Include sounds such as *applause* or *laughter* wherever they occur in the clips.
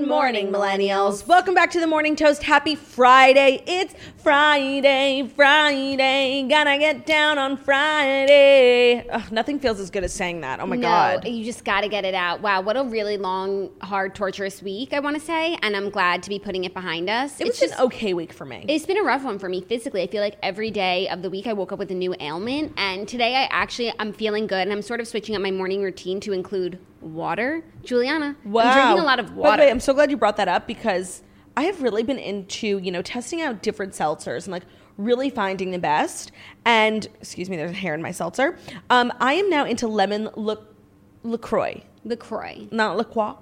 Good morning, millennials. Welcome back to the Morning Toast. Happy Friday. It's Friday, Friday. Gotta get down on Friday. Ugh, nothing feels as good as saying that. Oh my no, God. you just got to get it out. Wow, what a really long, hard, torturous week, I want to say. And I'm glad to be putting it behind us. It was it's an okay week for me. It's been a rough one for me physically. I feel like every day of the week I woke up with a new ailment. And today I actually, I'm feeling good. And I'm sort of switching up my morning routine to include water. Juliana, Wow. I'm drinking a lot of By the water. way, I'm so glad you brought that up because I have really been into, you know, testing out different seltzers and like really finding the best. And excuse me, there's a hair in my seltzer. Um, I am now into lemon La- LaCroix, LaCroix. not LaCroix.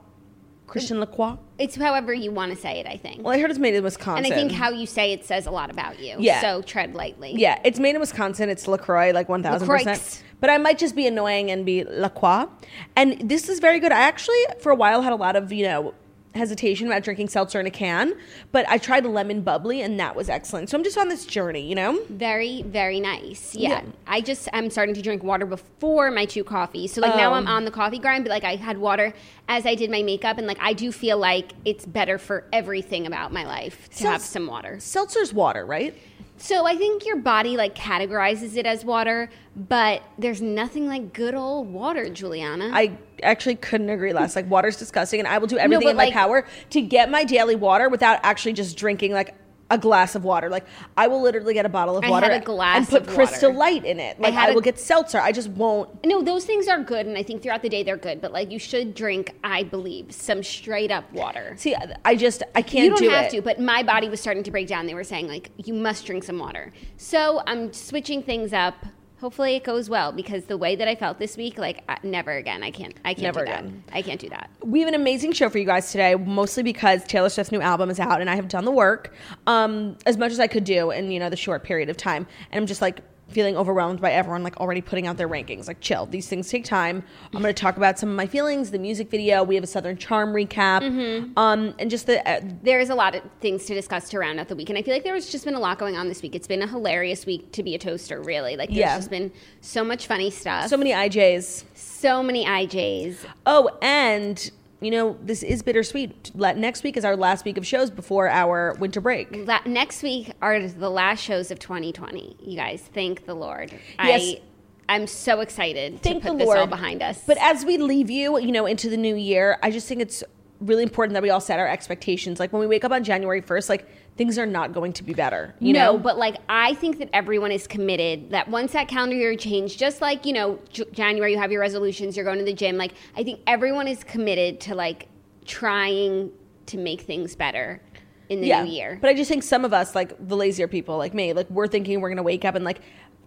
Christian LaCroix. It's however you want to say it, I think. Well, I heard it's made in Wisconsin. and I think how you say it says a lot about you. Yeah. So tread lightly. Yeah, it's made in Wisconsin. It's LaCroix, like 1000%. LaCroix. But I might just be annoying and be LaCroix. And this is very good. I actually, for a while, had a lot of, you know, hesitation about drinking seltzer in a can. But I tried lemon bubbly, and that was excellent. So I'm just on this journey, you know? Very, very nice. Yeah. Yeah. I just I'm starting to drink water before my two coffees. So like now I'm Oh. on the coffee grind, but like I had water as I did my makeup and like I do feel like it's better for everything about my life to Seltz- have some water. Seltzer's water, right? So I think your body like categorizes it as water, but there's nothing like good old water, Juliana. I actually couldn't agree less. Like, water's disgusting, and I will do everything but in my like- power to get my daily water without actually just drinking, like, a glass of water. Like, I will literally get a bottle of I water had a glass and put Crystal water. Light in it. Like, I a- will get seltzer. I just won't. no, those things are good, and I think throughout the day they're good. But like, you should drink, I believe, some straight up water. See, I just I can't you don't do have it. to, but my body was starting to break down. They were saying like you must drink some water. So I'm switching things up. Hopefully it goes well because the way that I felt this week, like I, never again. I can't. I can't Never do again. that. I can't do that. we have an amazing show for you guys today, mostly because Taylor Swift's new album is out, and I have done the work um, as much as I could do in you know the short period of time, and I'm just like feeling overwhelmed by everyone like already putting out their rankings. Like, chill. These things take time. I'm going to talk about some of my feelings, the music video. We have a Southern Charm recap, Mm-hmm. um, and just the uh, There's a lot of things to discuss to round out the week, and I feel like there was just been a lot going on this week. It's been a hilarious week to be a toaster, really. Like there's Yeah. just been so much funny stuff, so many IJs. so many IJs. Oh, and you know this is bittersweet. Next week is our last week of shows before our winter break. La- next week are the last shows of 2020. You guys, thank the Lord. Yes. I I'm so excited Thank to put the this all behind us. But as we leave you, you know, into the new year, I just think it's really important that we all set our expectations. Like when we wake up on January 1st, like things are not going to be better. You no, know? but like I think that everyone is committed that once that calendar year changed, just like you know J- January, you have your resolutions, you're going to the gym. Like I think everyone is committed to like trying to make things better in the yeah. new year. But I just think some of us, like the lazier people like me, like we're thinking we're going to wake up and like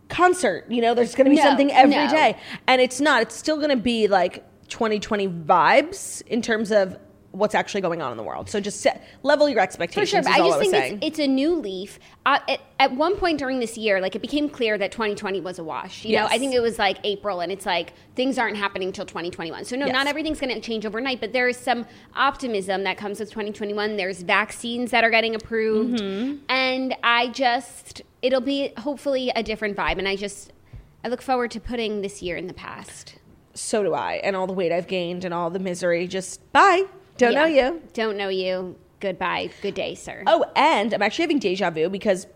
concert, you know, there's going to be No, something every day, no. And it's not. It's still going to be like 2020 vibes in terms of what's actually going on in the world. So just set, level your expectations. For sure, but I just was think it's, it's a new leaf. Uh, at, at one point during this year, like it became clear that 2020 was a wash. You know, I think it was like April, and it's like things aren't happening till 2021. So no, Yes. not everything's going to change overnight, but there is some optimism that comes with 2021. There's vaccines that are getting approved, Mm-hmm. and I just it'll be hopefully a different vibe. And I just I look forward to putting this year in the past. so do I. And all the weight I've gained and all the misery. Just bye. Don't know you. Don't know you. Goodbye. Good day, sir. Oh, and I'm actually having deja vu because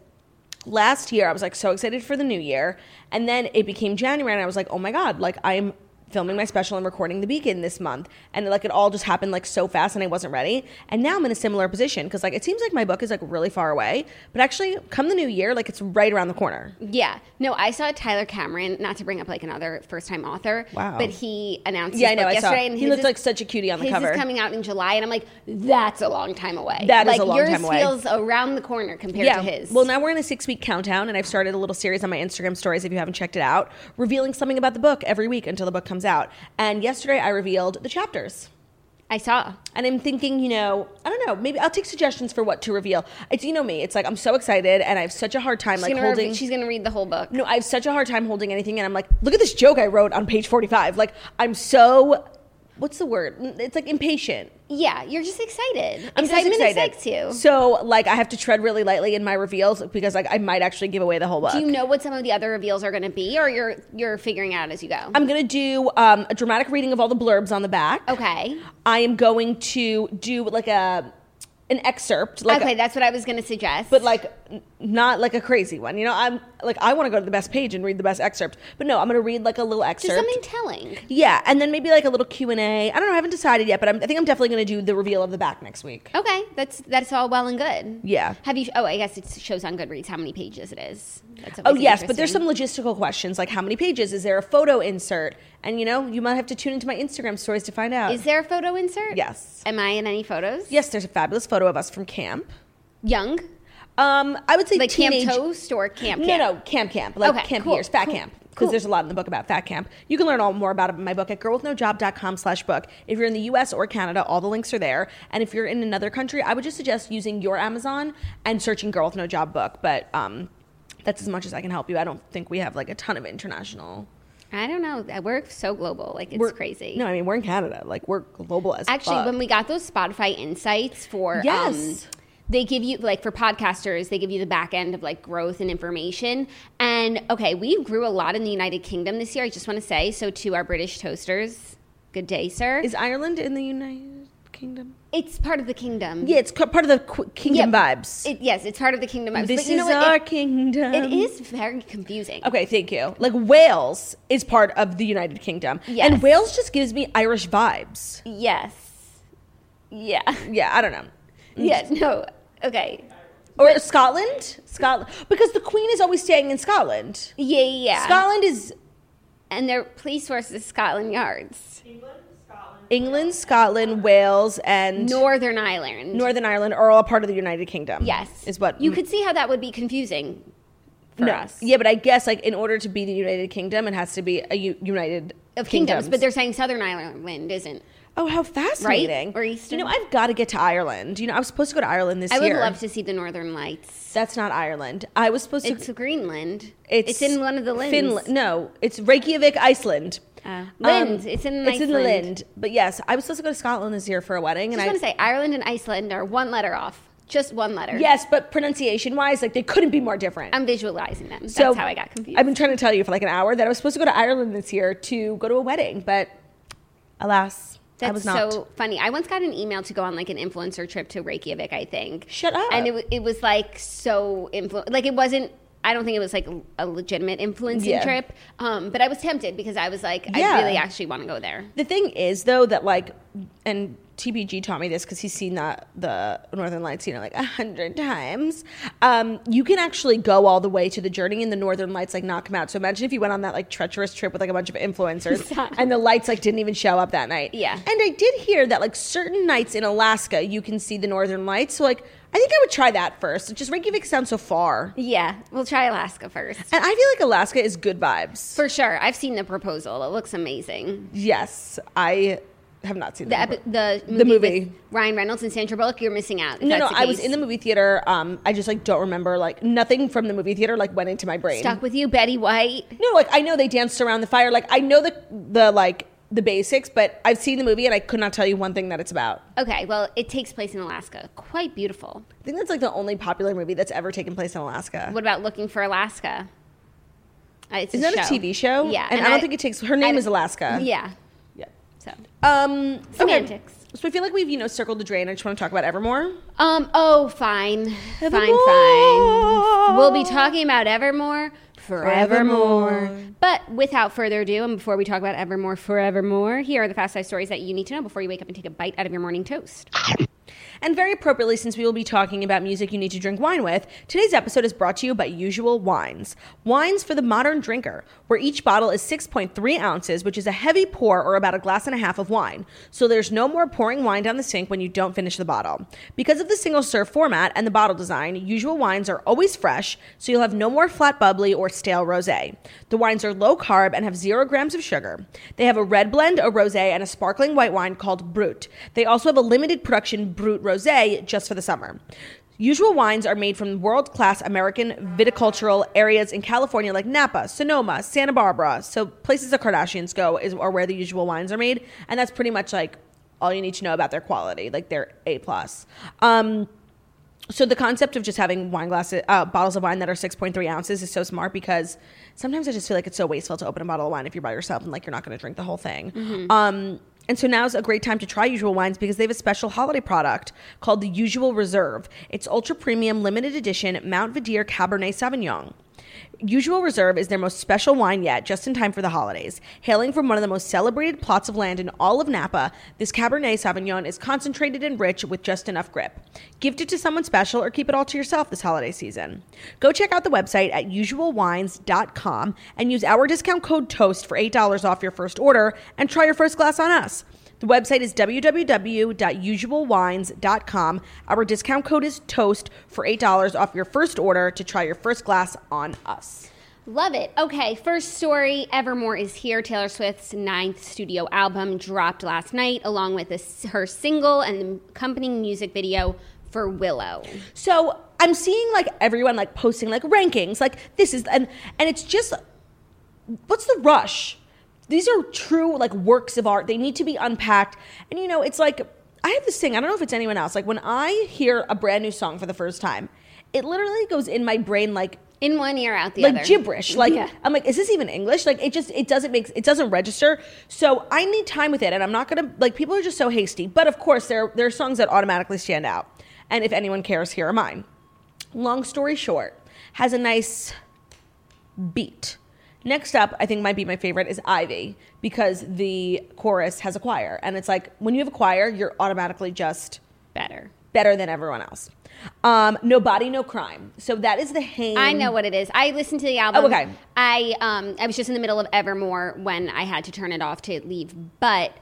last year I was like so excited for the new year, and then it became January, and I was like, oh my god, like I'm filming my special and recording the beacon this month and like it all just happened like so fast and i wasn't ready and now i'm in a similar position because like it seems like my book is like really far away but actually come the new year like it's right around the corner Yeah. No, I saw Tyler Cameron, not to bring up like another first time author, Wow. but he announced yeah i know i saw yesterday and he looked is- like such a cutie on the his cover is coming out in July, and I'm like, that's a long time away. That is like, a long yours time away. feels around the corner compared yeah to his. well now we're in a six week countdown and i've started a little series on my instagram stories if you haven't checked it out revealing something about the book every week until the book comes out and yesterday i revealed the chapters I saw. And I'm thinking, you know, I don't know, maybe I'll take suggestions for what to reveal. It's you know me. It's like I'm so excited and I have such a hard time She's like gonna, holding she's gonna read the whole book. No, I have such a hard time holding anything and I'm like, look at this joke I wrote on page 45. Like I'm so what's the word? It's like impatient. Yeah, you're just excited. I'm just excited. excites you. So like I have to tread really lightly in my reveals because like I might actually give away the whole book. Do you know what some of the other reveals are going to be, or you're you're figuring out as you go? I'm gonna do um, a dramatic reading of all the blurbs on the back. okay. I am going to do like a an excerpt. Like a- okay, that's what I was going to suggest. but like not like a crazy one. You know, I'm like I want to go to the best page and read the best excerpt, but no, I'm gonna read like a little just excerpt. something telling. yeah, and then maybe like a little Q and A. I don't know, I haven't decided yet, but I'm, I think I'm definitely gonna do the reveal of the back next week. Okay, that's that's all well and good. Yeah. Have you? Oh, I guess it shows on Goodreads how many pages it is. That's Oh yes, but there's some logistical questions like how many pages is there a photo insert, and you know you might have to tune into my Instagram stories to find out. Is there a photo insert? Yes. Am I in any photos? yes, there's a fabulous photo of us from camp. Young, Um, I would say like teenage. Camp Toast or Camp No, Camp? no, camp camp. Like Okay, camp cool, years, fat cool, camp. Because cool. there's a lot in the book about fat camp. You can learn all more about it in my book at girlwithnojob.com slash book. If you're in the US or Canada, all the links are there. And if you're in another country, I would just suggest using your Amazon and searching Girl with No Job book. But um, that's as much as I can help you. I don't think we have like a ton of international. I don't know. We're so global. Like it's We're crazy. No, I mean we're in Canada. Like we're global as Actually, fuck. when we got those Spotify insights for Yes. um, they give you like for podcasters, they give you the back end of like growth and information. And okay, we grew a lot in the United Kingdom this year. I just want to say so to our British toasters. Good day, sir. is Ireland in the United Kingdom? it's part of the kingdom. Yeah, it's part of the kingdom Yeah, vibes. It, yes, it's part of the kingdom. vibes. this but you know is what? our It- kingdom. it is very confusing. Okay, thank you. Like Wales is part of the United Kingdom, Yes. and Wales just gives me Irish vibes. Yes. Yeah. Yeah, I don't know. Yeah. No. Okay. Or Scotland, Scotland, because the Queen is always staying in Scotland. Yeah. Yeah. Scotland is and their police force is Scotland Yards, England, Scotland, Wales, and Northern Ireland. Northern Ireland are all part of the United Kingdom. Yes. is what you could see how that would be confusing for no. us. Yeah, but I guess like in order to be the United Kingdom, it has to be a u- United Of kingdoms, but they're saying Southern Ireland isn't. Oh, how fascinating! Or Eastern? You know, I've got to get to Ireland. You know, I was supposed to go to Ireland this year. I would love to see the Northern Lights. That's not Ireland. I was supposed to. It's Greenland. It's, in one of the lands. Finland. No, it's Reykjavik, Iceland. Uh, Um, It's in It's in the Lind. But yes, I was supposed to go to Scotland this year for a wedding, I and just I. want to say Ireland and Iceland are one letter off. Just one letter. Yes, but pronunciation wise, like they couldn't be more different. I'm visualizing them. That's how I got confused. I've been trying to tell you for like an hour that I was supposed to go to Ireland this year to go to a wedding, but alas, That's I was not. so funny. I once got an email to go on like an influencer trip to Reykjavik, I think. Shut up. And it, it was like so influ- like it wasn't I don't think it was like a legitimate influencing Yeah. trip. Um, but I was tempted because I was like, Yeah. I really actually want to go there. The thing is, though, that like, and TBG taught me this because he's seen that the Northern Lights, you know, like a hundred times. Um, you can actually go all the way to the journey, and the Northern Lights like not come out. So imagine if you went on that like treacherous trip with like a bunch of influencers, *laughs* and the lights like didn't even show up that night. Yeah. And I did hear that like certain nights in Alaska, you can see the Northern Lights. So like, I think I would try that first. Just Reykjavik sounds so far, Yeah, we'll try Alaska first. and I feel like Alaska is good vibes. For sure. I've seen the proposal. It looks amazing. yes, I have not seen The, epi- the, movie, The movie. Ryan Reynolds and Sandra Bullock, you're missing out. No, no, I was in the movie theater. Um, I just like don't remember like nothing from the movie theater like went into my brain. Stuck with you, Betty White. No, like I know they danced around the fire. Like I know the the like the basics, but I've seen the movie and I could not tell you one thing that it's about. Okay, well, it takes place in Alaska. Quite beautiful. I think that's like the only popular movie that's ever taken place in Alaska. What about Looking for Alaska? Uh, it's Is that a TV show? Yeah, and, I don't think it takes. Her name I- is Alaska. Yeah. So, Um. Semantics. Okay. So I feel like we've you know circled the drain. I just want to talk about Evermore. um, oh, fine, fine, Evermore. fine. We'll be talking about Evermore forevermore. But without further ado, and before we talk about Evermore forevermore, here are the fast five stories that you need to know before you wake up and take a bite out of your morning toast. And very appropriately, since we will be talking about music you need to drink wine with, today's episode is brought to you by Usual Wines. Wines for the modern drinker, where each bottle is 6.3 ounces, which is a heavy pour or about a glass and a half of wine. So there's no more pouring wine down the sink when you don't finish the bottle. Because of the single serve format and the bottle design, Usual Wines are always fresh, so you'll have no more flat bubbly or stale rosé. The wines are low carb and have zero grams of sugar. They have a red blend, a rosé, and a sparkling white wine called Brut. They also have a limited production Brut rosé just for the summer. Usual wines are made from world class American viticultural areas in California like Napa, Sonoma, Santa Barbara. So places the Kardashians go is are where the usual wines are made, and that's pretty much like all you need to know about their quality. Like they're A plus. Um, so the concept of just having wine glasses, uh, bottles of wine that are 6.3 ounces is so smart because sometimes I just feel like it's so wasteful to open a bottle of wine if you're by yourself and like you're not going to drink the whole thing. Um, and so now's a great time to try Usual Wines because they have a special holiday product called the Usual Reserve. It's ultra premium limited edition Mount Veeder Cabernet Sauvignon. Usual Reserve is their most special wine yet, just in time for the holidays. Hailing from one of the most celebrated plots of land in all of Napa, this Cabernet Sauvignon is concentrated and rich with just enough grip. Gift it to someone special or keep it all to yourself this holiday season. Go check out the website at usualwines.com and use our discount code TOAST for $8 off your first order and try your first glass on us. The website is www.usualwines.com. Our discount code is TOAST for $8 off your first order to try your first glass on us. Love it. Okay, first story Evermore is here. Taylor Swift's ninth studio album dropped last night, along with a, her single and the accompanying music video for Willow. So I'm seeing like everyone like posting like rankings, like this is and and it's just what's the rush? These are true like works of art. They need to be unpacked. And you know, it's like I have this thing, I don't know if it's anyone else. Like when I hear a brand new song for the first time, it literally goes in my brain like In one ear, out the like other. Like gibberish. Like Yeah. I'm like, is this even English? Like it just it doesn't make it doesn't register. So I need time with it, and I'm not gonna like people are just so hasty. But of course, there there are songs that automatically stand out. And if anyone cares, here are mine. Long story short, has a nice beat. Next up, I think might be my favorite is Ivy because the chorus has a choir, and it's like when you have a choir, you're automatically just Better. better than everyone else. Um, no body, no crime. So that is the hang. I know what it is. I listened to the album. Oh, okay. I um I was just in the middle of Evermore when I had to turn it off to leave, but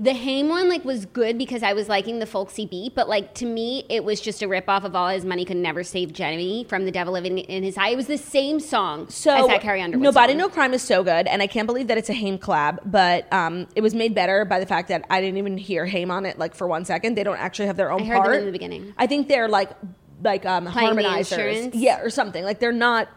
the Haim one like was good because I was liking the folksy beat, but like to me it was just a ripoff of All His Money Could Never Save Jenny from The Devil Living in His Eye. It was the same song So as that Carrie Underwood No body, song. no crime is so good, and I can't believe that it's a Haim collab. But um, it was made better by the fact that I didn't even hear Haim on it like for one second. They don't actually have their own I heard part in the beginning. I think they're like like um, harmonizers, yeah, or something. Like they're not.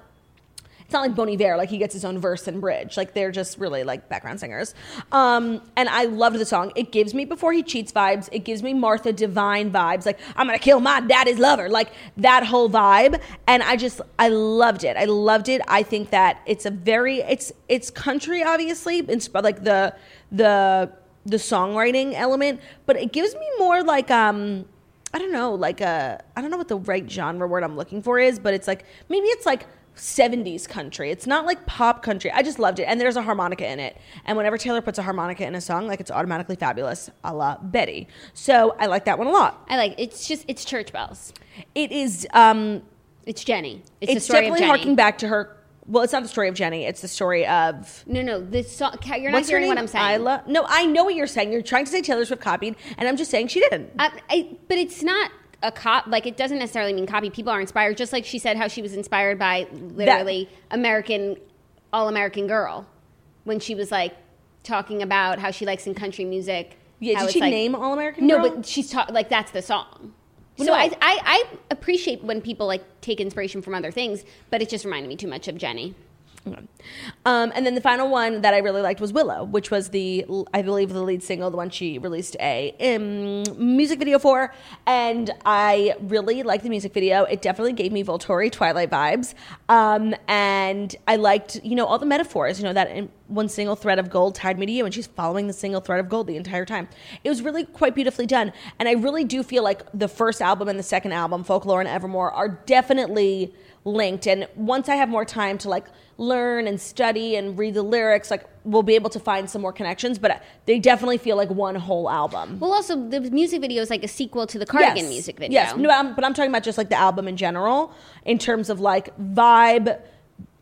It's not like Bon Iver, like he gets his own verse and bridge. Like they're just really like background singers. Um, and I loved the song. It gives me Before He Cheats vibes. It gives me Martha Divine vibes. Like I'm gonna kill my daddy's lover. Like that whole vibe. And I just I loved it. I loved it. I think that it's a very it's it's country obviously. It's like the the the songwriting element, but it gives me more like um I don't know, like a I don't know what the right genre word I'm looking for is, but it's like maybe it's like 70s country. It's not like pop country. I just loved it. And there's a harmonica in it. And whenever Taylor puts a harmonica in a song, like it's automatically fabulous, a la Betty. So I like that one a lot. I like it's just it's church bells. It is um It's Jenny. It's, it's, the story definitely harking back to her well, it's not the story of Jenny, it's the story of No, no, this song. You're not hearing what I'm saying. Isla? No, I know what you're saying. You're trying to say Taylor Swift copied, and I'm just saying she didn't. I, I, but it's not a cop. Like it doesn't necessarily mean copy. People are inspired, just like she said how she was inspired by literally American, all American girl, when she was like talking about how she likes in country music. yeah, did she like- name All American No, Girl? but she's ta- like that's the song. So no. I, I I appreciate when people like take inspiration from other things, but it just reminded me too much of Jenny. Um, and then the final one that I really liked was Willow, which was the, I believe, the lead single, the one she released a um, music video for. And I really liked the music video. It definitely gave me Volturi Twilight vibes. Um, and I liked, you know, all the metaphors, you know, that one single thread of gold tied me to you, and she's following the single thread of gold the entire time. It was really quite beautifully done. And I really do feel like the first album and the second album, Folklore and Evermore, are definitely linked. And once I have more time to like learn and study and read the lyrics, like we'll be able to find some more connections. But they definitely feel like one whole album. Well, also the music video is like a sequel to the Cardigan music video. Yes, no, I'm, but I'm talking about just like the album in general, in terms of like vibe,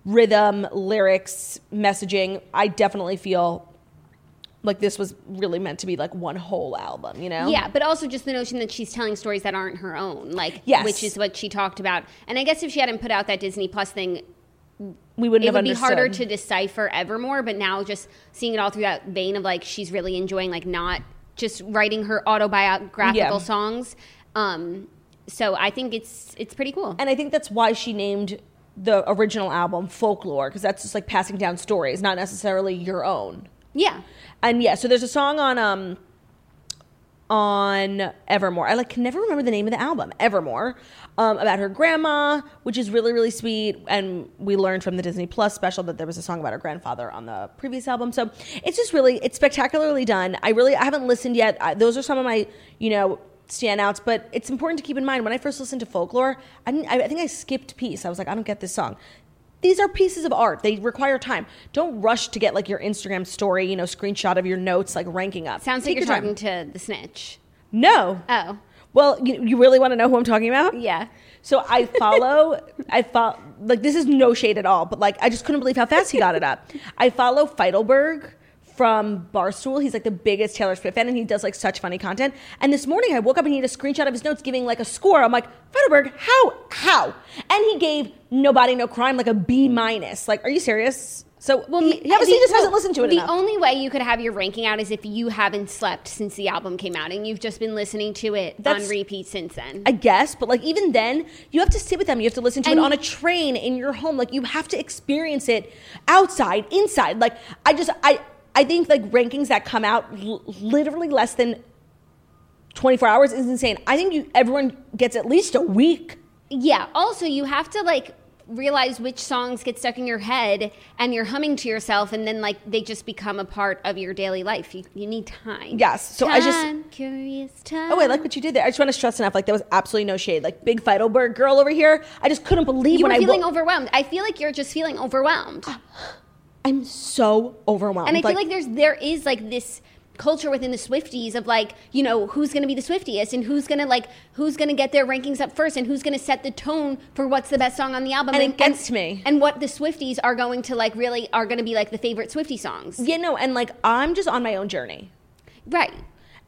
rhythm, lyrics, messaging. I definitely feel like this was really meant to be like one whole album, you know? Yeah, but also just the notion that she's telling stories that aren't her own, like Yes. which is what she talked about. And I guess if she hadn't put out that Disney Plus thing, We wouldn't have. it would be harder to decipher Evermore. But now just seeing it all through that vein of like she's really enjoying like not just writing her autobiographical Yeah. songs. Um, so I think it's it's pretty cool. And I think that's why she named the original album Folklore, because that's just like passing down stories, not necessarily your own. yeah. And yeah, so there's a song on um on Evermore. I like can never remember the name of the album, Evermore, um, about her grandma, which is really really sweet. And we learned from the Disney Plus special that there was a song about her grandfather on the previous album. So it's just really it's spectacularly done. I really I haven't listened yet. I, those are some of my you know standouts, but it's important to keep in mind when I first listened to Folklore, I, I, I think I skipped piece. I was like, I don't get this song. These are pieces of art. They require time. Don't rush to get like your Instagram story, you know, screenshot of your notes, like ranking up. Sounds Take like you're talking to the snitch. No. Oh. Well, you, you really want to know who I'm talking about? Yeah. So I follow, *laughs* I follow, like, this is no shade at all, but like, I just couldn't believe how fast he got it up. I follow Feitelberg from Barstool. He's like the biggest Taylor Swift fan, and he does like such funny content. And this morning I woke up and he had a screenshot of his notes giving like a score. I'm like, Feitelberg, how? How? And he gave Nobody No Crime like a B minus. Like, are you serious? So, well, he, he obviously the- just hasn't listened to it The enough. only way you could have your ranking out is if you haven't slept since the album came out and you've just been listening to it That's- on repeat since then. I guess, but like even then, you have to sit with them. You have to listen to And- it on a train in your home. Like you have to experience it outside, inside. Like I just I I think like rankings that come out l- literally less than 24 hours is insane. I think you everyone gets at least a week. yeah. Also, you have to like realize which songs get stuck in your head and you're humming to yourself and then like they just become a part of your daily life. You, you need time. Yes, so I just- Time, curious time. Oh, I like what you did there. I just want to stress enough. Like there was absolutely no shade. Like big Feitelberg girl over here. I just couldn't believe you when were I feeling wo- overwhelmed. I feel like you're just feeling overwhelmed. Ah. I'm so overwhelmed. And I feel like there's there is like this culture within the Swifties of like, you know, who's going to be the Swiftiest and who's going to like who's going to get their rankings up first and who's going to set the tone for what's the best song on the album And it gets me. And what the Swifties are going to like really are going to be like the favorite Swifty songs. you know, and like I'm just on my own journey. Right.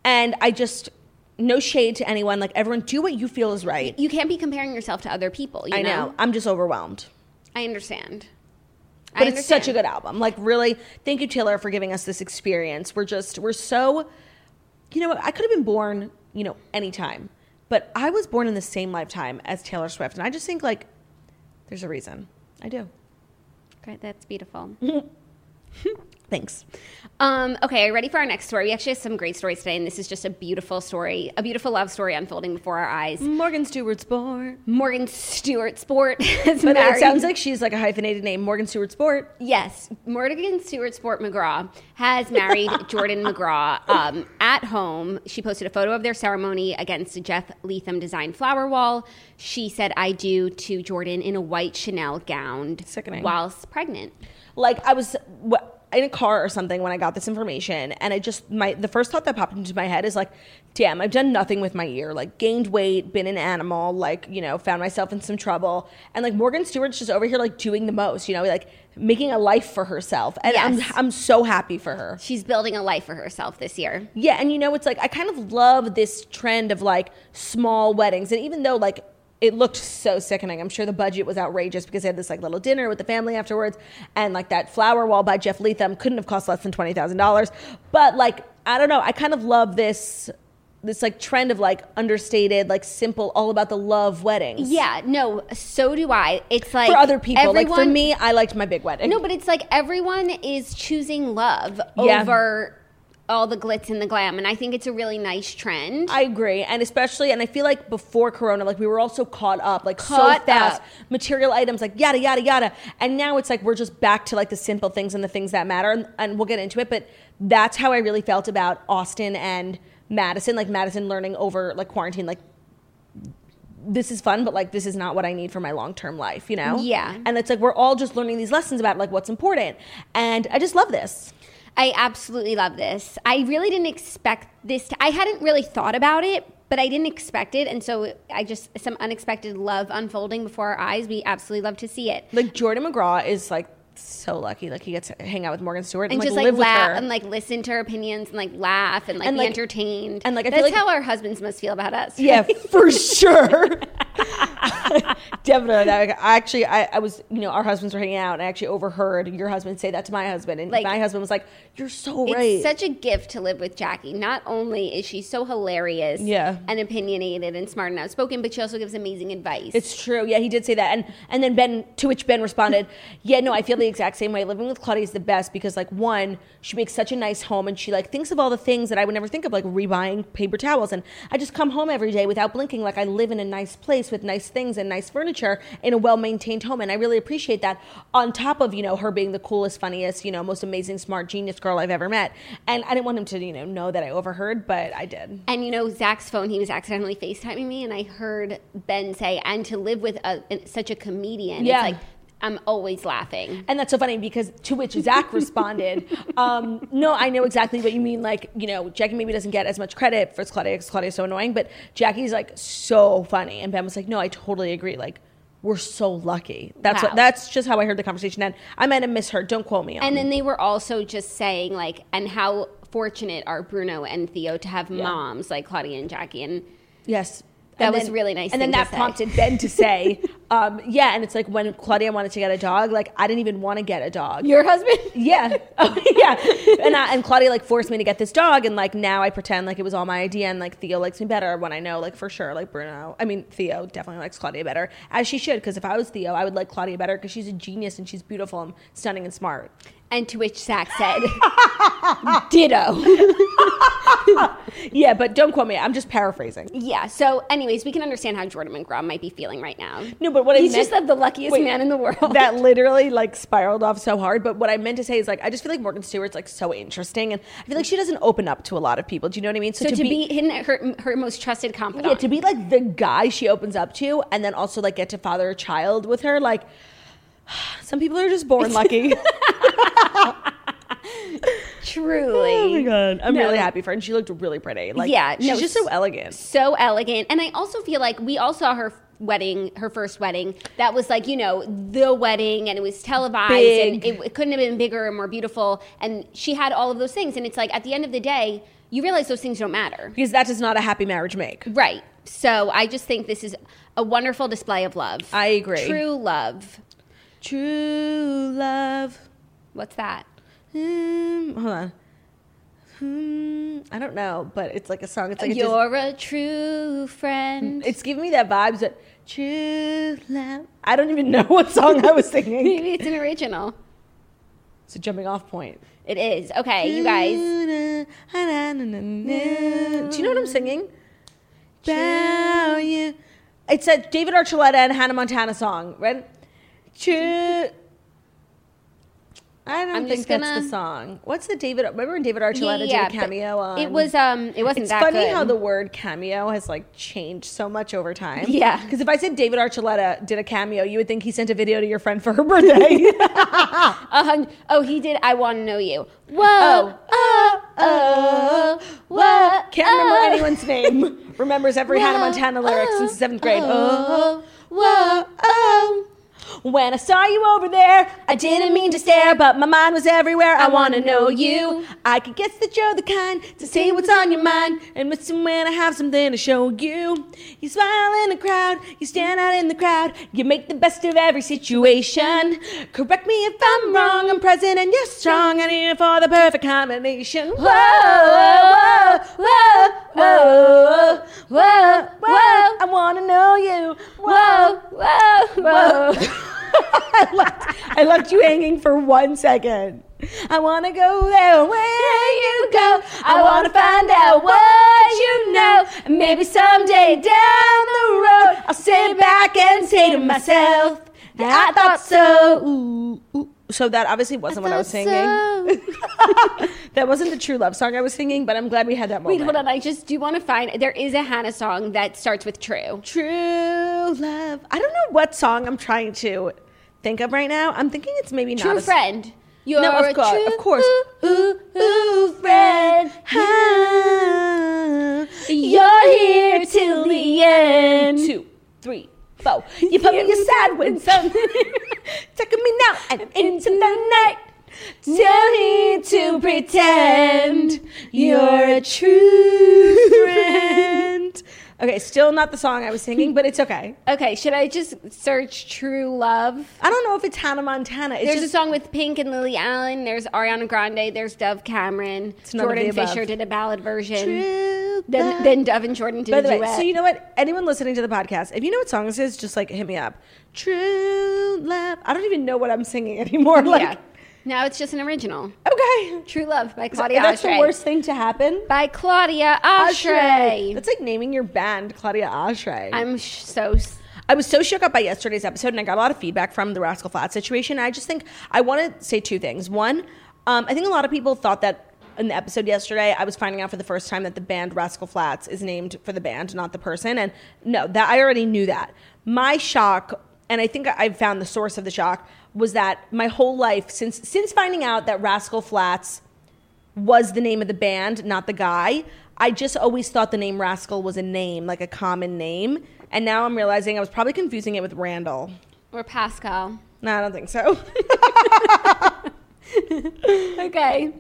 And I just no shade to anyone. Like everyone, do what you feel is right. You can't be comparing yourself to other people, you I know. I'm just overwhelmed. I understand. But it's such a good album. Like really, thank you, Taylor, for giving us this experience. We're just we're so you know, I could have been born, you know, anytime. But I was born in the same lifetime as Taylor Swift. And I just think like there's a reason. I do. Great, that's beautiful. *laughs* *laughs* Thanks. Um, okay, are you ready for our next story? We actually have some great stories today, and this is just a beautiful story, a beautiful love story unfolding before our eyes. Morgan Stewart Sport. Morgan Stewart Sport *laughs* is But married. it sounds like she's like a hyphenated name, Morgan Stewart Sport. yes, Morgan Stewart Sport McGraw has married *laughs* Jordan McGraw um, at home. She posted a photo of their ceremony against a Jeff Leatham designed flower wall. She said, "I do" to Jordan in a white Chanel gown Sickening. whilst pregnant. Like I was in a car or something when I got this information, and I just my the first thought that popped into my head is like, damn, I've done nothing with my year. Like gained weight, been an animal, like you know, found myself in some trouble, and like Morgan Stewart's just over here like doing the most, you know, like making a life for herself, and Yes. I'm I'm so happy for her. She's building a life for herself this year. Yeah, and you know, it's like I kind of love this trend of like small weddings, and even though like it looked so sickening, I'm sure the budget was outrageous because they had this like little dinner with the family afterwards, and like that flower wall by Jeff Leatham couldn't have cost less than twenty thousand dollars. But like I don't know, I kind of love this this like trend of like understated, like simple, all about the love weddings. Yeah, no, so do I. It's like For other people, like for me, I liked my big wedding. No, but it's like everyone is choosing love Yeah. over all the glitz and the glam, and I think it's a really nice trend. I agree, and especially, and I feel like before Corona, like we were all so caught up, like Caught so fast, up. material items, like yada yada yada, and now it's like we're just back to like the simple things and the things that matter, and, and we'll get into it. But that's how I really felt about Austin and Madison, like Madison learning over like quarantine, like this is fun, but like this is not what I need for my long term life, you know? Yeah. And it's like we're all just learning these lessons about like what's important, and I just love this. I absolutely love this. I really didn't expect this. To, I hadn't really thought about it, but I didn't expect it, and so I just some unexpected love unfolding before our eyes. We absolutely love to see it. Like Jordan McGraw is like so lucky, like he gets to hang out with Morgan Stewart and, and like just like live with laugh her. and like listen to her opinions and like laugh and like And, be like- entertained. and, like, I feel that's like- how our husbands must feel about us. Yeah, *laughs* for sure. Definitely. Like, I actually, I, I was, you know, our husbands were hanging out, and I actually overheard your husband say that to my husband, and Like- my husband was like, "You're so It's right." such a gift to live with Jackie. Not only is she so hilarious Yeah. and opinionated and smart and outspoken, but she also gives amazing advice. It's true. Yeah, he did say that. And and then Ben to which Ben responded, "Yeah, no, I feel the exact same way. Living with Claudia is the best because like one, she makes such a nice home and she like thinks of all the things that I would never think of like rebuying paper towels and I just come home every day without blinking like I live in a nice place with nice things and nice furniture in a well-maintained home and I really appreciate that on top of, you know, her being the coolest, funniest, you know, most amazing smart genius girl I've ever met. And I didn't want him to, you know, know that I overheard, but I did. And you know, Zach's phone, he was accidentally FaceTiming me, and I heard Ben say, and to live with a, such a comedian, Yeah. it's like, I'm always laughing. And that's so funny because to which Zach *laughs* responded, um, "No, I know exactly what you mean. Like, you know, Jackie maybe doesn't get as much credit for Claudia because Claudia's so annoying, but Jackie's like so funny." And Ben was like, "No, I totally agree. Like, we're so lucky. That's Wow. what. That's just how I heard the conversation end. I might have misheard. Don't quote me on. And then they were also just saying, like, and how fortunate are Bruno and Theo to have moms like Claudia and Jackie. And yes." That And was then- really nice And then that say. prompted Ben to say, *laughs* um, "Yeah." And it's like when Claudia wanted to get a dog, like I didn't even want to get a dog. your husband? *laughs* Yeah. Oh, yeah. And I, and Claudia like forced me to get this dog, and like now I pretend like it was all my idea, and like Theo likes me better when I know like for sure like Bruno. I mean Theo definitely likes Claudia better, as she should, because if I was Theo, I would like Claudia better because she's a genius and she's beautiful and stunning and smart. And to which Zach said, *laughs* ditto. *laughs* Yeah, but don't quote me. I'm just paraphrasing. Yeah. So, anyways, we can understand how Jordan McGraw might be feeling right now. No, but what I He's meant- just the luckiest Wait, man in the world. *laughs* that literally like spiraled off so hard. But what I meant to say is like I just feel like Morgan Stewart's like so interesting, and I feel like she doesn't open up to a lot of people. Do you know what I mean? so to, be, in her her most trusted confidant. Yeah, to be like the guy she opens up to, and then also like get to father a child with her. Like, *sighs* some people are just born *laughs* lucky. *laughs* truly. oh my god, I'm No. really happy for her. And she looked really pretty. Like, Yeah, she's no, just so elegant. so elegant. And I also feel like we all saw her wedding, her first wedding. That was like, you know, the wedding and it was televised and it, it couldn't have been bigger and more beautiful. And she had all of those things. And it's like at the end of the day, you realize those things don't matter. Because that does not a happy marriage make. Right. So I just think this is a wonderful display of love. I agree. True love. True love. What's that? Hmm, hold on. Hmm, I don't know, but it's like a song. It's like a You're a true friend. it's giving me that vibes that true love. I don't even know *laughs* what song I was singing. Maybe it's an original. It's a jumping off point. It is. Okay, you guys. Do you know what I'm singing? Bow you. It's a David Archuleta and Hannah Montana song, right? True. I don't I'm think that's gonna- the song. What's the David? Remember when David Archuleta did a cameo on? It was um it wasn't It's that funny good. how the word cameo has like changed so much over time. Yeah. Because if I said David Archuleta did a cameo, you would think he sent a video to your friend for her birthday. *laughs* Hun- oh, he did I want to know you. Whoa. Oh. Uh, uh, oh. Whoa. Uh, can't remember oh. anyone's *laughs* name. Remembers every Hannah Whoa, Montana lyric since oh, seventh grade. oh, Oh, whoa, oh. When I saw you over there, I didn't mean to stare, but my mind was everywhere. I wanna know you. I can guess that you're the kind to say what's on your mind. And listen when I have something to show you. You smile in the crowd, you stand out in the crowd, you make the best of every situation. Correct me if I'm wrong, I'm present and you're strong, and here for the perfect combination. Whoa, whoa, whoa, whoa, whoa, whoa, I wanna know you. Whoa, whoa, whoa. *laughs* I, left, I left you hanging for one second. I wanna go there where you go. I wanna find out what you know. Maybe someday down the road, I'll sit back and say to myself, I thought so. Ooh, ooh. So that obviously wasn't what I was singing. *laughs* that wasn't the true love song I was singing, but I'm glad we had that moment. Wait, hold on. I just do want to find. There is a Hannah song that starts with "True." True love. I don't know what song I'm trying to think of right now. I'm thinking it's maybe not True a- friend. You're No, a of course, true of course. Ooh, ooh, ooh, friend. Ah, You're here till the end. Two, three, You put me aside when something taking me now and into the night. Tell me to pretend you're a true friend. *laughs* Okay, still not the song I was singing, but it's okay. *laughs* Okay, should I just search "True Love"? I don't know if it's Hannah Montana. It's There's just a song with Pink and Lily Allen. There's Ariana Grande. There's Dove Cameron. Jordan. Fisher did a ballad version. True Then, love. then Dove and Jordan did By a the way, duet. so you know what? Anyone listening to the podcast, if you know what song this is, just like hit me up. True love. I don't even know what I'm singing *laughs* anymore. Like, yeah. Now it's just an original. okay. True Love by Claudia That's the worst thing to happen. By Claudia Oshry. That's like naming your band Claudia Oshry. I'm sh- so. s- I was so shook up by yesterday's episode, and I got a lot of feedback from the Rascal Flatts situation. I just think I want to say two things. One, um, I think a lot of people thought that in the episode yesterday, I was finding out for the first time that the band Rascal Flatts is named for the band, not the person. And no, that I already knew that. My shock, and I think I found the source of the shock, was that my whole life since since finding out that Rascal Flatts was the name of the band, not the guy. I just always thought the name Rascal was a name, like a common name. And now I'm realizing I was probably confusing it with Randall. Or Pascal. No, I don't think so. *laughs* Okay.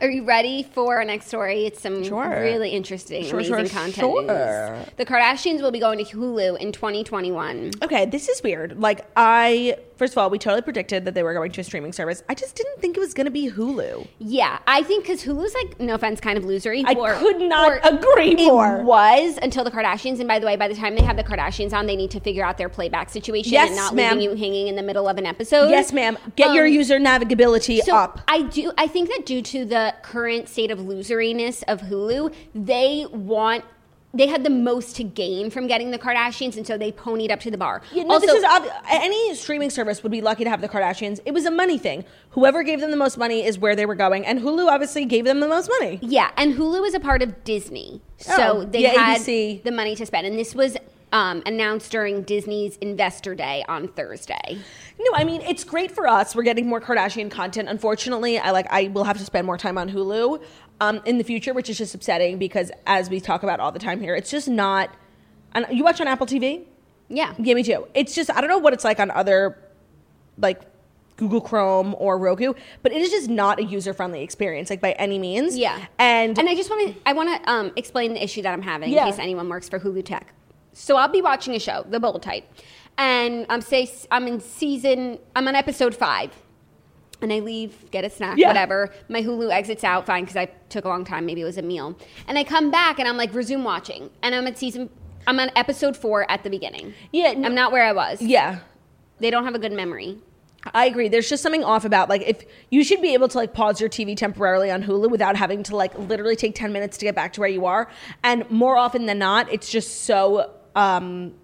Are you ready for our next story? It's some Sure. really interesting, Sure, amazing sure, content sure. news. The Kardashians will be going to Hulu in 2021. okay, this is weird. Like, I, first of all, we totally predicted that they were going to a streaming service. I just didn't think it was going to be Hulu. Yeah, I think because Hulu's like, no offense, kind of losery. I or- could not agree more. It was until the Kardashians, and by the way, by the time they have the Kardashians on, they need to figure out their playback situation Yes, and not ma'am. leaving you hanging in the middle of an episode. Yes, ma'am. Get your Um, user navigability So up. I do. I think that due to the current state of loseriness of Hulu, they want. They had the most to gain from getting the Kardashians, and so they ponied up to the bar. You know, also, this is ob- any streaming service would be lucky to have the Kardashians. It was a money thing. Whoever gave them the most money is where they were going, and Hulu obviously gave them the most money. yeah, and Hulu is a part of Disney, oh, so Oh, they yeah, had ABC. the money to spend, and this was um, announced during Disney's Investor Day on Thursday. No, I mean it's great for us. We're getting more Kardashian content. Unfortunately, I like I will have to spend more time on Hulu um, in the future, which is just upsetting because as we talk about all the time here, it's just not. And you watch on Apple TV? Yeah, Yeah, me too. It's just I don't know what it's like on other like Google Chrome or Roku, but it is just not a user friendly experience, like by any means. Yeah. and And I just want to I want to um, explain the issue that I'm having Yeah. in case anyone works for Hulu Tech. So I'll be watching a show, The Bold Type, and I'm say I'm in season I'm on episode five, and I leave, get a snack, Yeah. whatever. My Hulu exits out fine because I took a long time. Maybe it was a meal, and I come back and I'm like resume watching, and I'm at season. I'm on episode four at the beginning. Yeah, n- I'm not where I was. yeah. They don't have a good memory. I agree. There's just something off about like if you should be able to like pause your TV temporarily on Hulu without having to like literally take 10 minutes to get back to where you are. And more often than not, it's just so um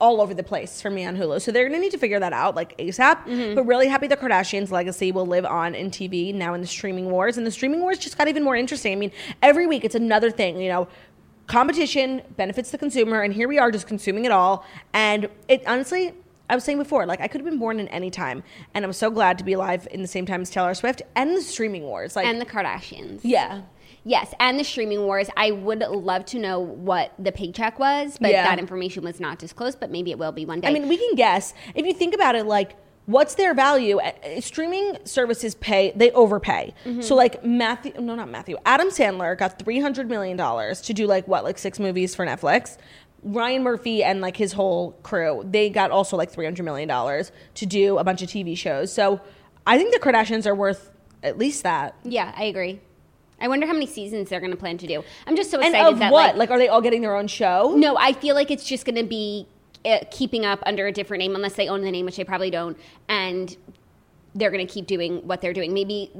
all over the place for me on Hulu. So they're going to need to figure that out like ASAP. But really happy the Kardashians legacy will live on in TV now in the streaming wars. And the streaming wars just got even more interesting. I mean, every week it's another thing, you know. Competition benefits the consumer, and here we are just consuming it all. And it honestly, I was saying before, like I could have been born in any time, and I'm so glad to be alive in the same time as Taylor Swift and the streaming wars. Like, and the Kardashians. yeah, Yes, and the streaming wars. I would love to know what the paycheck was, but Yeah. that information was not disclosed. But maybe it will be one day. I mean, we can guess. If you think about it, like, what's their value? Streaming services pay, they overpay. Mm-hmm. So, like, Matthew, no, not Matthew, Adam Sandler got $300 million to do, like, what, like six movies for Netflix? Ryan Murphy and, like, his whole crew, they got also, like, $300 million to do a bunch of TV shows. So, I think the Kardashians are worth at least that. yeah, I agree. I wonder how many seasons they're going to plan to do. I'm just so And excited of that what? like, Like, are they all getting their own show? no, I feel like it's just going to be uh, keeping up under a different name unless they own the name, which they probably don't, and they're going to keep doing what they're doing. Maybe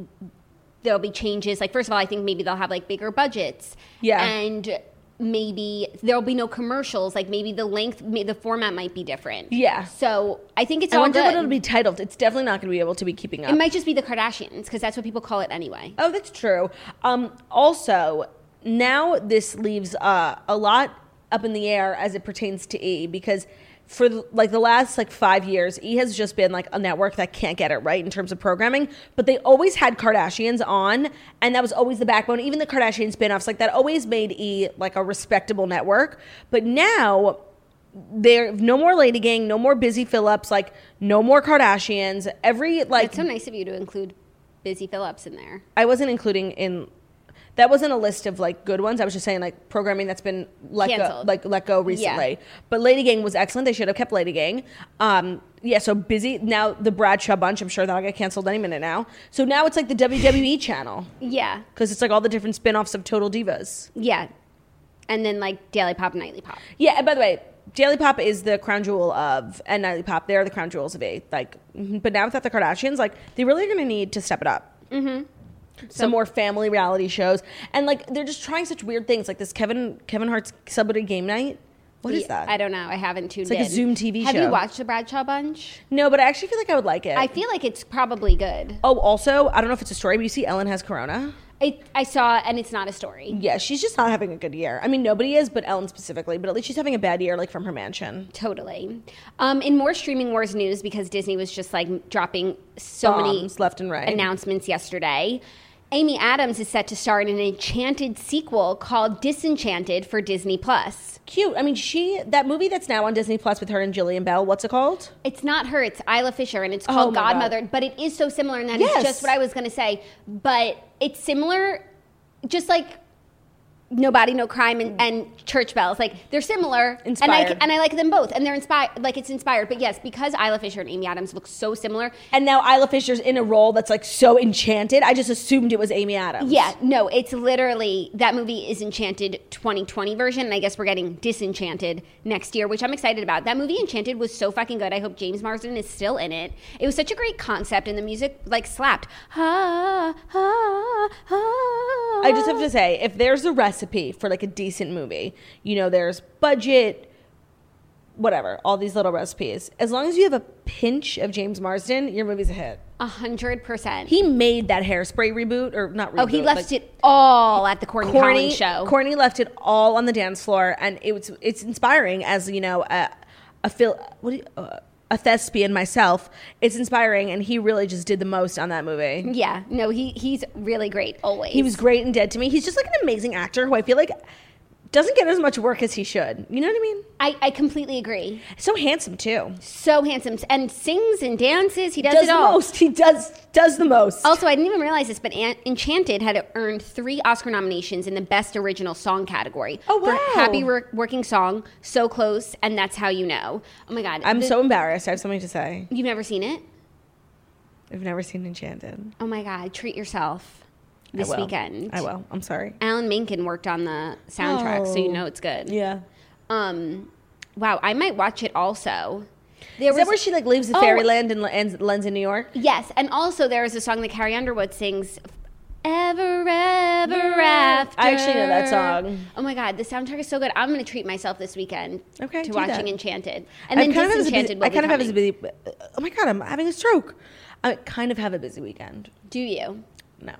there'll be changes. Like first of all, I think maybe they'll have like bigger budgets. Yeah. and maybe there'll be no commercials. Like maybe the length, may- the format might be different. Yeah. So I think it's I all wonder good. what it'll be titled. It's definitely not going to be able to be keeping up. It might just be the Kardashians because that's what people call it anyway. Oh, that's true. Um, also, now this leaves uh, a lot up in the air as it pertains to E because for like the last like five years, E has just been like a network that can't get it right in terms of programming. But they always had Kardashians on, and that was always the backbone. Even the Kardashian spinoffs, like that, always made E like a respectable network. But now there no more Lady Gang, no more Busy Phillips, like no more Kardashians. Every like It's so nice of you to include Busy Phillips in there. I wasn't including in that wasn't a list of like good ones. I was just saying like programming that's been let go, like let go recently. But Lady Gang was excellent. They should have kept Lady Gang. Um, yeah, so busy now. The Bradshaw bunch. I'm sure that'll get canceled any minute now. So now it's like the WWE *coughs* channel Yeah, because it's like all the different spin-offs of Total Divas. yeah, and then like Daily Pop, Nightly Pop. Yeah, and by the way, Daily Pop is the crown jewel of, and Nightly Pop, they're the crown jewels of A. Like, but now without the Kardashians, like, they really are going to need to step it up. Mm-hmm. Some more family reality shows, and like, they're just trying such weird things, like this Kevin Kevin Hart's Celebrity Game Night. What is that? I don't know. I haven't tuned in. like a. Zoom TV show. Have show. you watched the Bradshaw Bunch? no, but I actually feel like I would like it. I feel like it's probably good. oh, also, I don't know if it's a story, but you see, Ellen has Corona. I, I saw and it's not a story. Yeah, she's just not having a good year. I mean, nobody is, but Ellen specifically. But at least she's having a bad year, like from her mansion. Totally. Um, in more streaming wars news, because Disney was just like dropping so many left and right. announcements yesterday. Amy Adams is set to star in an Enchanted sequel called Disenchanted for Disney Plus. Cute. I mean, she that movie that's now on Disney Plus with her and Jillian Bell. What's it called? It's not her, it's Isla Fisher, and it's Oh called God. Godmother, but it is so similar, and that is Yes. just what I was going to say. But it's similar, just like No Body, No Crime and, and Church Bells. Like, they're similar. And I, and I like them both, and they're inspired. Like, it's inspired. But yes, because Isla Fisher and Amy Adams look so similar, And now Isla Fisher's in a role that's like so enchanted. I just assumed it was Amy Adams. Yeah, no, it's literally that movie is Enchanted 2020 version, and I guess we're getting Disenchanted next year, which I'm excited about. That movie Enchanted was so fucking good. I hope James Marsden is still in it. It was such a great concept, and the music like slapped. Ah, ah, ah. I just have to say, if there's a recipe for like a decent movie, you know, there's budget, whatever, all these little recipes. As long as you have a pinch of James Marsden, your movie's a hit. a hundred percent. He made that hairspray reboot, or not reboot. Oh, he left it all at the Courtney Corny show. Courtney left it all on the dance floor, and it was it's inspiring as you know a a fil- what do you, uh, a thespian myself. It's inspiring, and he really just did the most on that movie. yeah, no, he he's really great always. He was great in Dead to Me. He's just like an amazing actor who I feel like doesn't get as much work as he should. You know what I mean? I, I completely agree. So handsome too. So handsome and sings and dances. He does, Does it the all. most. He does does the most. Also, I didn't even realize this, but An- Enchanted had earned three Oscar nominations in the Best Original Song category. Oh, For wow. Happy Wor- Working Song, So Close, and That's How You Know. Oh my God. I'm The- so embarrassed. I have something to say. You've never seen it? I've never seen Enchanted. Oh my God. Treat yourself this I weekend. I will. I'm sorry. Alan Menken worked on the soundtrack, so you Oh. know it's good. Yeah. Um, wow, I might watch it also. There Is that where she like leaves the Oh. fairyland and ends lands in New York? Yes, and also there is a song that Carrie Underwood sings. Ever, ever after. I actually know that song. Oh my god, the soundtrack is so good. I'm gonna treat myself this weekend Okay, to watching that. Enchanted, and then I kind of a busy, Disenchanted will I be kind of have a busy. Oh my god, I'm having a stroke. I kind of have a busy weekend. Do you? No.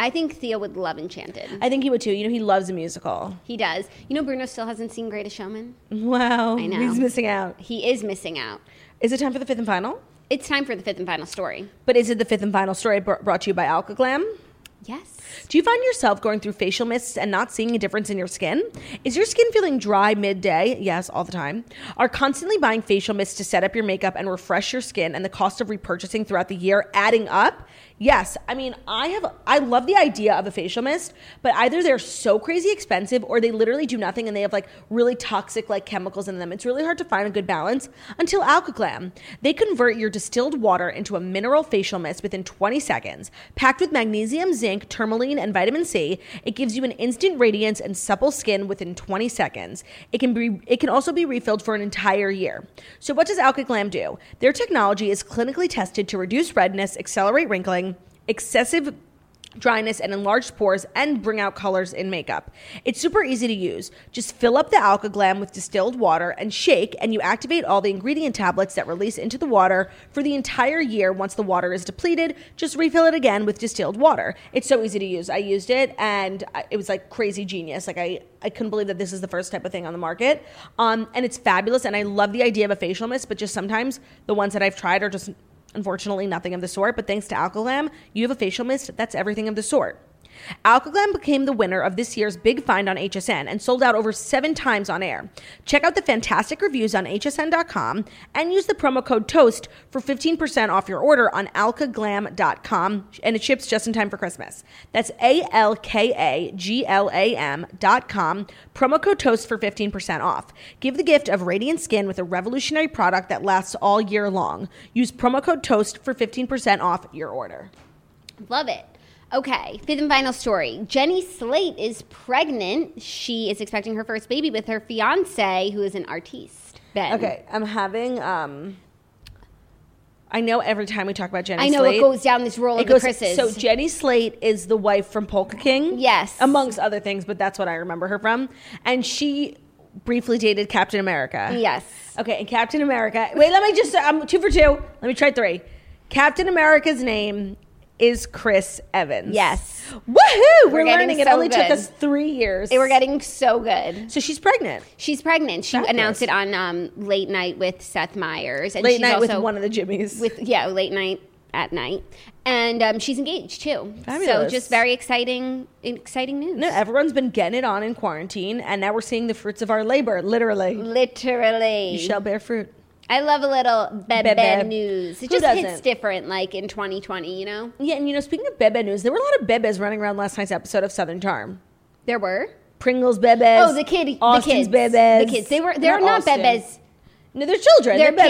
I think Theo would love Enchanted. I think he would too. You know, he loves a musical. he does. You know, Bruno still hasn't seen Greatest Showman. Wow. I know. He's missing out. He is missing out. Is it time for the fifth and final? It's time for the fifth and final story. But is it the fifth and final story br- brought to you by Alkaglam? Yes. Do you find yourself going through facial mists and not seeing a difference in your skin? Is your skin feeling dry midday? Yes, all the time. Are constantly buying facial mists to set up your makeup and refresh your skin and the cost of repurchasing throughout the year adding up? Yes. I mean, I have I love the idea of a facial mist, but either they're so crazy expensive or they literally do nothing and they have like really toxic like chemicals in them. It's really hard to find a good balance until Alkaglam. They convert your distilled water into a mineral facial mist within 20 seconds. Packed with magnesium, zinc, and vitamin C, it gives you an instant radiance and supple skin within 20 seconds. It can be it can also be refilled for an entire year. So what does Alkaglam do? Their technology is clinically tested to reduce redness, accelerate wrinkling, excessive dryness and enlarged pores and bring out colors in makeup. It's super easy to use. Just fill up the Alkaglam with distilled water and shake and you activate all the ingredient tablets that release into the water for the entire year once the water is depleted. Just refill it again with distilled water. It's so easy to use. I used it and it was like crazy genius. Like I I couldn't believe that this is the first type of thing on the market. Um, and it's fabulous and I love the idea of a facial mist, but just sometimes the ones that I've tried are just Unfortunately, nothing of the sort, but thanks to Alkaglam, you have a facial mist that's everything of the sort. Alkaglam became the winner of this year's big find on HSN and sold out over seven times on air. Check out the fantastic reviews on hsn.com and use the promo code TOAST for 15% off your order on alkaglam.com and it ships just in time for Christmas. That's A L K A G L A M.com, promo code TOAST for 15% off. Give the gift of radiant skin with a revolutionary product that lasts all year long. Use promo code TOAST for 15% off your order. Love it. Okay, fifth and final story. Jenny Slate is pregnant. She is expecting her first baby with her fiance, who is an artiste. Ben. Okay, I'm having um I know every time we talk about Jenny I know Slate, it goes down this roll it of the goes- Chris's. So Jenny Slate is the wife from Polka King. Yes. Amongst other things, but that's what I remember her from. And she briefly dated Captain America. yes. Okay, and Captain America. Wait, let me just. I'm two for two. Let me try three. Captain America's name is Chris Evans. Yes. Woohoo! We're, getting learning. it so only took us three years. They were getting so good. So she's pregnant. She's pregnant. She Fabulous. announced it on um, Late Night with Seth Meyers. And Late night with one of the Jimmys. with yeah, late night at night, and um, she's engaged too. Fabulous. So just very exciting, exciting news. no, everyone's been getting it on in quarantine, and now we're seeing the fruits of our labor. Literally, Literally, you shall bear fruit. I love a little bebe, Bebe. news. It Who just hits doesn't? different, like in 2020. You know, Yeah, and you know, speaking of Bebe news, there were a lot of Bebes running around last night's episode of Southern Charm. there were. Pringles Bebes. Oh, the kid, Austin's the kids, Bebes. the kids. They were. They're not, Austin. bebes. No, they're children. They're Bebes.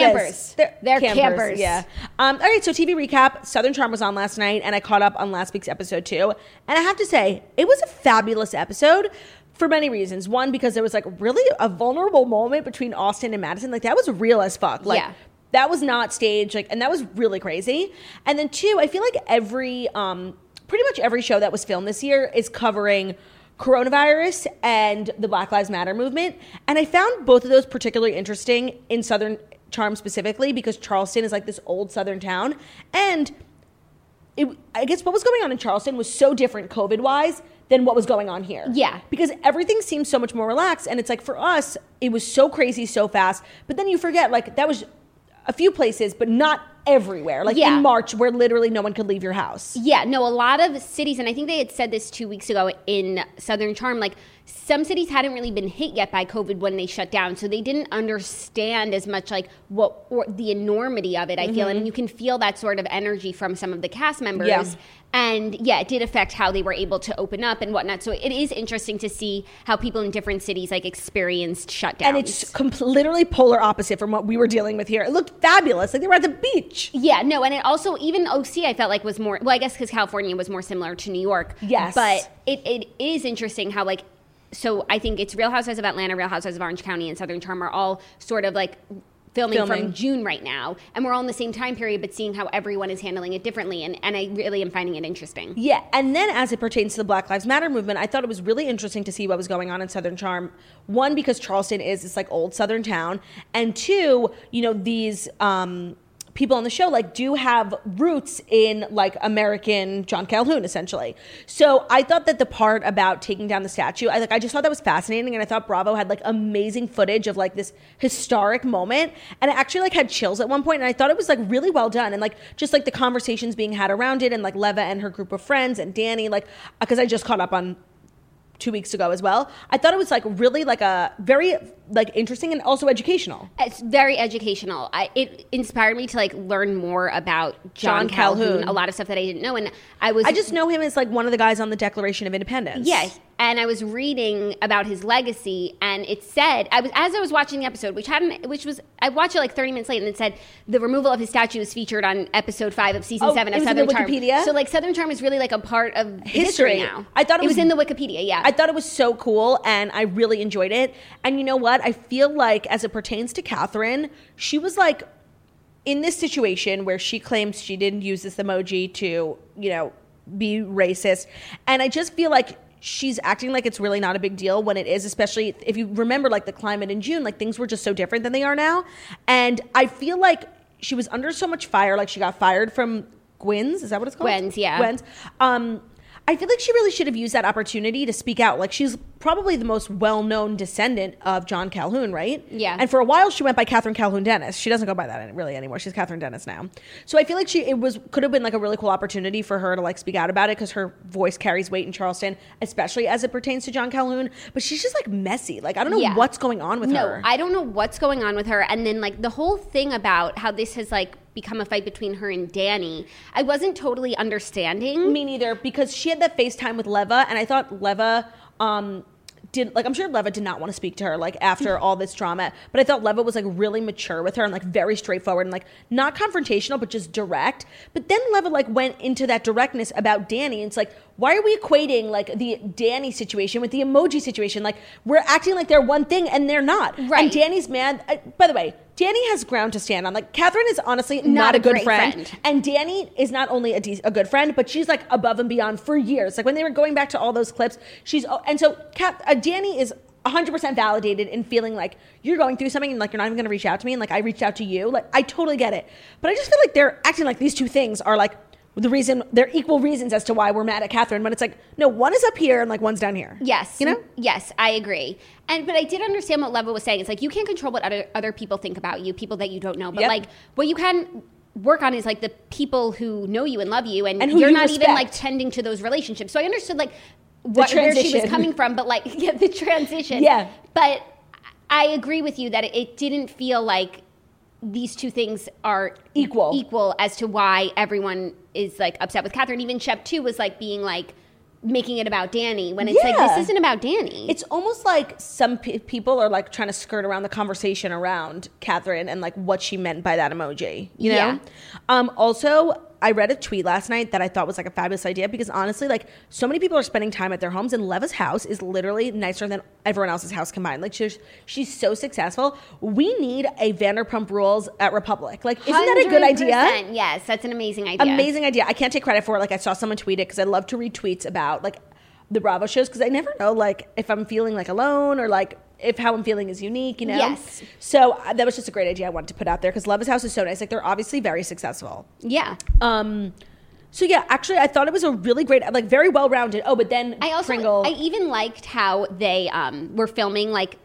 campers. They're campers. Yeah. Um, all right. So TV recap. Southern Charm was on last night, and I caught up on last week's episode too. And I have to say, it was a fabulous episode for many reasons. One, because there was like really a vulnerable moment between Austin and Madison. Like that was real as fuck. Like. Yeah. That was not staged, like, and that was really crazy. And then two, I feel like every, um, pretty much every show that was filmed this year is covering coronavirus and the Black Lives Matter movement. And I found both of those particularly interesting in Southern Charm specifically because Charleston is like this old Southern town. And it, I guess what was going on in Charleston was so different COVID wise than what was going on here. Yeah. Because everything seems so much more relaxed. And it's like for us, it was so crazy so fast. But then you forget, like, that was a few places, but not everywhere. Like Yeah. in March, where literally no one could leave your house. Yeah, no, a lot of cities, and I think they had said this two weeks ago in Southern Charm, like some cities hadn't really been hit yet by COVID when they shut down, so they didn't understand as much like what or the enormity of it. I feel, and mm-hmm. you can feel that sort of energy from some of the cast members. Yeah. And yeah, it did affect how they were able to open up and whatnot. So it is interesting to see how people in different cities like experienced shutdowns. And it's com- literally polar opposite from what we were dealing with here. It looked fabulous. Like they were at the beach. Yeah, no, and it also even OC I felt like was more well, I guess because California was more similar to New York. Yes. but it, it is interesting how like so I think it's Real Housewives of Atlanta, Real Housewives of Orange County, and Southern Charm are all sort of like. Filming, Filming. from June right now, and we're all in the same time period, but seeing how everyone is handling it differently, and, and I really am finding it interesting. Yeah, and then as it pertains to the Black Lives Matter movement, I thought it was really interesting to see what was going on in Southern Charm. One, because Charleston is this like old Southern town, and two, you know these um, people on the show like do have roots in like American John Calhoun essentially. So I thought that the part about taking down the statue, I like I just thought that was fascinating and I thought Bravo had like amazing footage of like this historic moment and I actually like had chills at one point and I thought it was like really well done and like just like the conversations being had around it and like Leva and her group of friends and Danni like because I just caught up on two weeks ago as well. I thought it was like really like a very like interesting and also educational. It's very educational. I, it inspired me to like learn more about John, John Calhoun. Calhoun, a lot of stuff that I didn't know, and I was I just know him as like one of the guys on the Declaration of Independence. Yeah, and I was reading about his legacy, and it said I was as I was watching the episode, which hadn't, which was I watched it like thirty minutes late, and it said the removal of his statue was featured on episode five of season Oh, seven it of Southern the Charm. Wikipedia? So like Southern Charm is really like a part of history, History. now. I thought it was, was- in the Wikipedia. Yeah, I thought it was so cool and I really enjoyed it. And you know what? I feel like as it pertains to Kathryn, she was like in this situation where she claims she didn't use this emoji to, you know, be racist. And I just feel like she's acting like it's really not a big deal when it is, especially if you remember like the climate in June, like things were just so different than they are now. And I feel like she was under so much fire, like she got fired from Gwynn's, is that what it's called? Gwynn's, yeah. Gwynn's. Um, I feel like she really should have used that opportunity to speak out. Like she's probably the most well-known descendant of John Calhoun, right? Yeah. And for a while, she went by Kathryn Calhoun Dennis. She doesn't go by that really anymore. She's Kathryn Dennis now. So I feel like she it was could have been like a really cool opportunity for her to like speak out about it because her voice carries weight in Charleston, especially as it pertains to John Calhoun. But she's just like messy. Like I don't know Yeah. what's going on with no, her. I don't know what's going on with her. And then like the whole thing about how this has like become a fight between her and Danni, I wasn't totally understanding. Me neither, because she had that FaceTime with Leva, and I thought Leva um did like I'm sure Leva did not want to speak to her like after all this drama, but I thought Leva was like really mature with her and like very straightforward and like not confrontational but just direct. But then Leva like went into that directness about Danni. And it's like, why are we equating like the Danni situation with the emoji situation? Like we're acting like they're one thing and they're not. Right. And Danni's mad. Uh, by the way, Danni has ground to stand on. Like Kathryn is honestly not, a a good friend. friend. And Danni is not only a, de- a good friend, but she's like above and beyond for years. Like when they were going back to all those clips, she's and so Kat, uh, Danni is 100% validated in feeling like you're going through something and like you're not even going to reach out to me and like I reached out to you. Like I totally get it. But I just feel like they're acting like these two things are like the reason they're equal reasons as to why we're mad at Kathryn but it's like no one is up here and like one's down here. Yes. You know? Yes, I agree. And but I did understand what Leva was saying. It's like you can't control what other other people think about you, people that you don't know. But Yep. like what you can work on is like the people who know you and love you and, And you're you not even like tending to those relationships. So I understood like what where she was coming from, but like *laughs* yeah, the transition. Yeah. But I agree with you that it, it didn't feel like these two things are Equal. equal as to why everyone is like upset with Kathryn. Even Shep too was like being like making it about Danni when it's like this isn't about Danni. It's almost like some pe- people are like trying to skirt around the conversation around Kathryn and like what she meant by that emoji. You know. Yeah. Um, also, I read a tweet last night that I thought was like a fabulous idea because honestly, like so many people are spending time at their homes, and Leva's house is literally nicer than everyone else's house combined. Like she's she's so successful. We need a Vanderpump Rules at Republic. Like, isn't that a good idea? Yes, that's an amazing idea. Amazing idea. I can't take credit for it. Like I saw someone tweet it because I love to read tweets about like the Bravo shows because I never know like if I'm feeling like alone or like if how I'm feeling is unique, you know. Yes. So uh, that was just a great idea I wanted to put out there because Leva's house is so nice. Like they're obviously very successful. Yeah. Um. So yeah, actually, I thought it was a really great, like very well rounded. Oh, but then I also Pringle. I even liked how they um, were filming like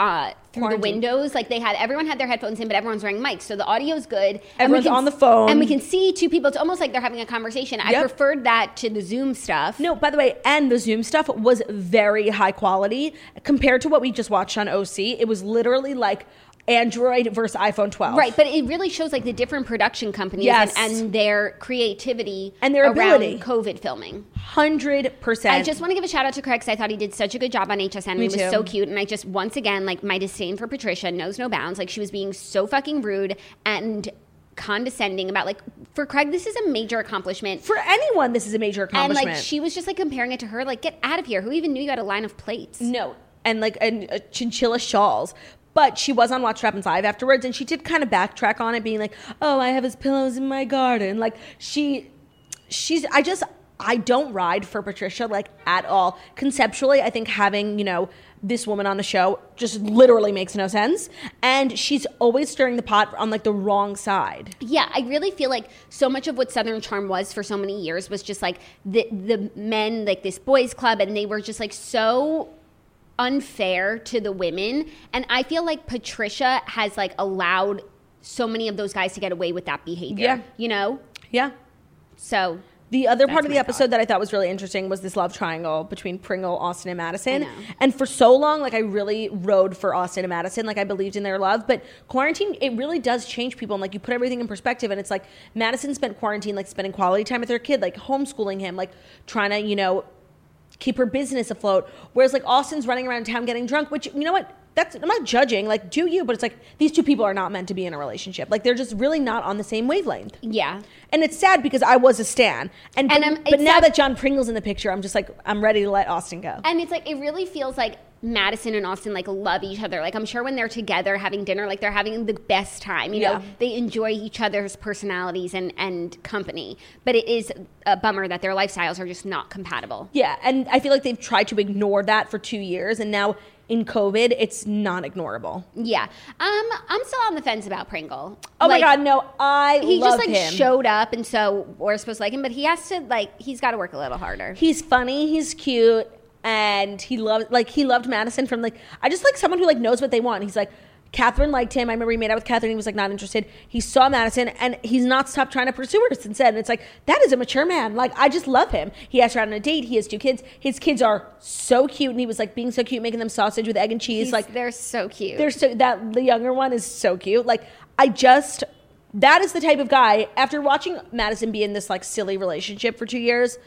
uh, through Quarantine. the windows. Like they had everyone had their headphones in, but everyone's wearing mics, so the audio's good. Everyone's can on the phone. and we can see two people. It's almost like they're having a conversation. I preferred that to the Zoom stuff. No, by the way, and the Zoom stuff was very high quality compared to what we just watched on OC. It was literally like Android versus iPhone 12. Right, but it really shows like the different production companies Yes. and, and their creativity And their around ability. COVID filming. Hundred percent. I just want to give a shout out to Craig because I thought he did such a good job on HSN. Me he was too. so cute, and I just once again like my disdain for Patricia knows no bounds. Like she was being so fucking rude and condescending about like for Craig this is a major accomplishment. for anyone. This is a major accomplishment and like she was just like comparing it to her like get out of here. Who even knew you had a line of plates? no, and like and uh, chinchilla shawls. But she was on Watch What Happens Live afterwards, and she did kind of backtrack on it, being like, "Oh, I have his pillows in my garden." Like she, she's. I just I don't ride for Patricia like at all. Conceptually, I think having, you know, this woman on the show just literally makes no sense. And she's always stirring the pot on like the wrong side. Yeah, I really feel like so much of what Southern Charm was for so many years was just like the the men, like this boys club, and they were just like so unfair to the women. And I feel like Patricia has like allowed so many of those guys to get away with that behavior. Yeah. You know? Yeah. So The other part of the episode thought. that I thought was really interesting was this love triangle between Pringle, Austin, and Madison. And for so long, like I really rode for Austin and Madison. Like I believed in their love. But quarantine, it really does change people. And like you put everything in perspective. And it's like Madison spent quarantine like spending quality time with her kid, like homeschooling him, like trying to, you know, keep her business afloat. Whereas like Austin's running around town getting drunk, which you know what? That's I'm not judging, like do you, but it's like these two people are not meant to be in a relationship. Like they're just really not on the same wavelength. yeah. And it's sad because I was a stan. And, And, but, but now sad- that John Pringle's in the picture, I'm just like I'm ready to let Austin go. And it's like it really feels like Madison and Austin like love each other. Like I'm sure when they're together having dinner, like they're having the best time. You Yeah. know, they enjoy each other's personalities and and company. But it is a bummer that their lifestyles are just not compatible. yeah, and I feel like they've tried to ignore that for 2 years and now in COVID, it's non-ignorable. Yeah. Um, I'm still on the fence about Pringle. Oh Like, my god, no. I He just like him. showed up, and so we're supposed to like him, but he has to like he's got to work a little harder. he's funny, he's cute, and he loved like he loved Madison from like I just like someone who like knows what they want. He's like Kathryn liked him. I remember he made out with Kathryn. He was like not interested. He saw Madison, and he's not stopped trying to pursue her since then. And it's like that is a mature man. Like I just love him. He asked her out on a date. He has two kids. His kids are so cute, and he was like being so cute, making them sausage with egg and cheese. He's- like they're so cute. they're so that the younger one is so cute. Like I just that is the type of guy. After watching Madison be in this like silly relationship for two years,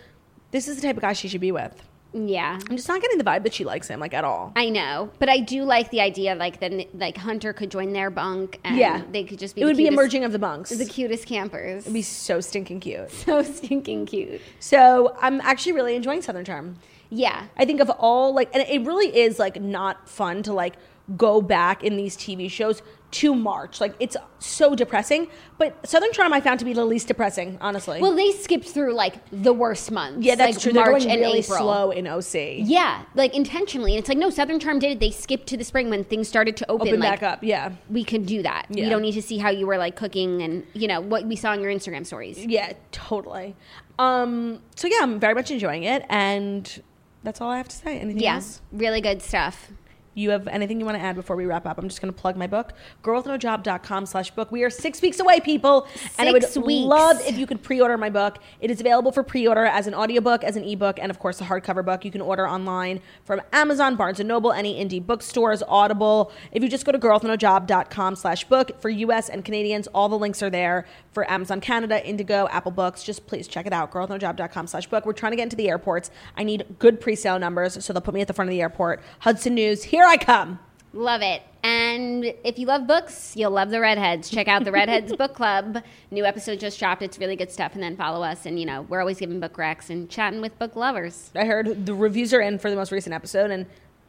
this is the type of guy she should be with. Yeah. I'm just not getting the vibe that she likes him like at all. I know, but I do like the idea, like then like Hunter could join their bunk, and yeah, they could just be. It the would be cutest- emerging of the bunks. the cutest campers. It'd be so stinking cute. *laughs* so stinking cute. So I'm actually really enjoying Southern Charm. Yeah, I think of all like, and it really is like not fun to like go back in these TV shows to March. Like it's so depressing. But Southern Charm I found to be the least depressing, honestly. well, they skipped through like the worst months. yeah, that's like true. March They're going and really April. slow in OC. Yeah, like intentionally. And it's like no, Southern Charm did it. They skipped to the spring when things started to open. Open like, back up. Yeah. We could do that. Yeah. We don't need to see how you were like cooking and you know what we saw in your Instagram stories. Yeah, totally. Um, so yeah, I'm very much enjoying it, and that's all I have to say. Anything Yeah, else? really good stuff. You have anything you want to add before we wrap up? I'm just going to plug my book, girlwithnojob.com slash book. We are six weeks away, people. and I would weeks. love if you could pre-order my book. It is available for pre-order as an audiobook, as an ebook, and of course a hardcover book. You can order online from Amazon, Barnes & Noble, any indie bookstores, Audible. If you just go to girlwithnojob.com slash book for US and Canadians, all the links are there for Amazon Canada, Indigo, Apple Books. Just please check it out, girlwithnojob.com slash book. We're trying to get into the airports. I need good pre-sale numbers, so they'll put me at the front of the airport. Hudson News, here I come. Love it. And if you love books, you'll love the Redheads. Check out the Redheads Book Club. New episode just dropped. It's really good stuff. And then follow us. And, you know, we're always giving book recs and chatting with book lovers. I heard the reviews are in for the most recent episode, and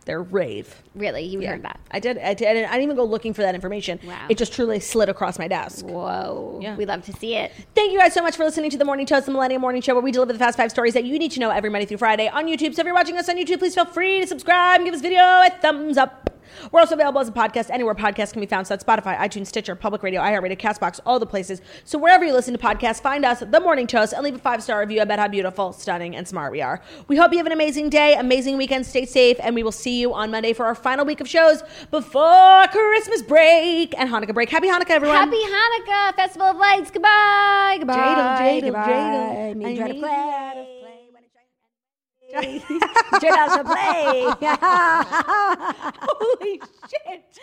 they're rave. Really, you Yeah. heard that. I did. I did. I didn't even go looking for that information. Wow. It just truly slid across my desk. Whoa. Yeah. We love to see it. Thank you guys so much for listening to the Morning Toast, the Millennium Morning Show, where we deliver the fast five stories that you need to know every Monday through Friday on YouTube. So if you're watching us on YouTube, please feel free to subscribe and give this video a thumbs up. We're also available as a podcast anywhere podcasts can be found. So that's Spotify, iTunes, Stitcher, Public Radio, iHeartRadio, CastBox, all the places. So wherever you listen to podcasts, find us, The Morning Toast, and leave a five star review about how beautiful, stunning, and smart we are. We hope you have an amazing day, amazing weekend. Stay safe, and we will see you on Monday for our final week of shows before Christmas break and Hanukkah break. Happy Hanukkah, everyone! Happy Hanukkah, Festival of Lights. Goodbye. Goodbye. Goodbye. dreidel. Me I try *laughs* to play. *laughs* Holy shit!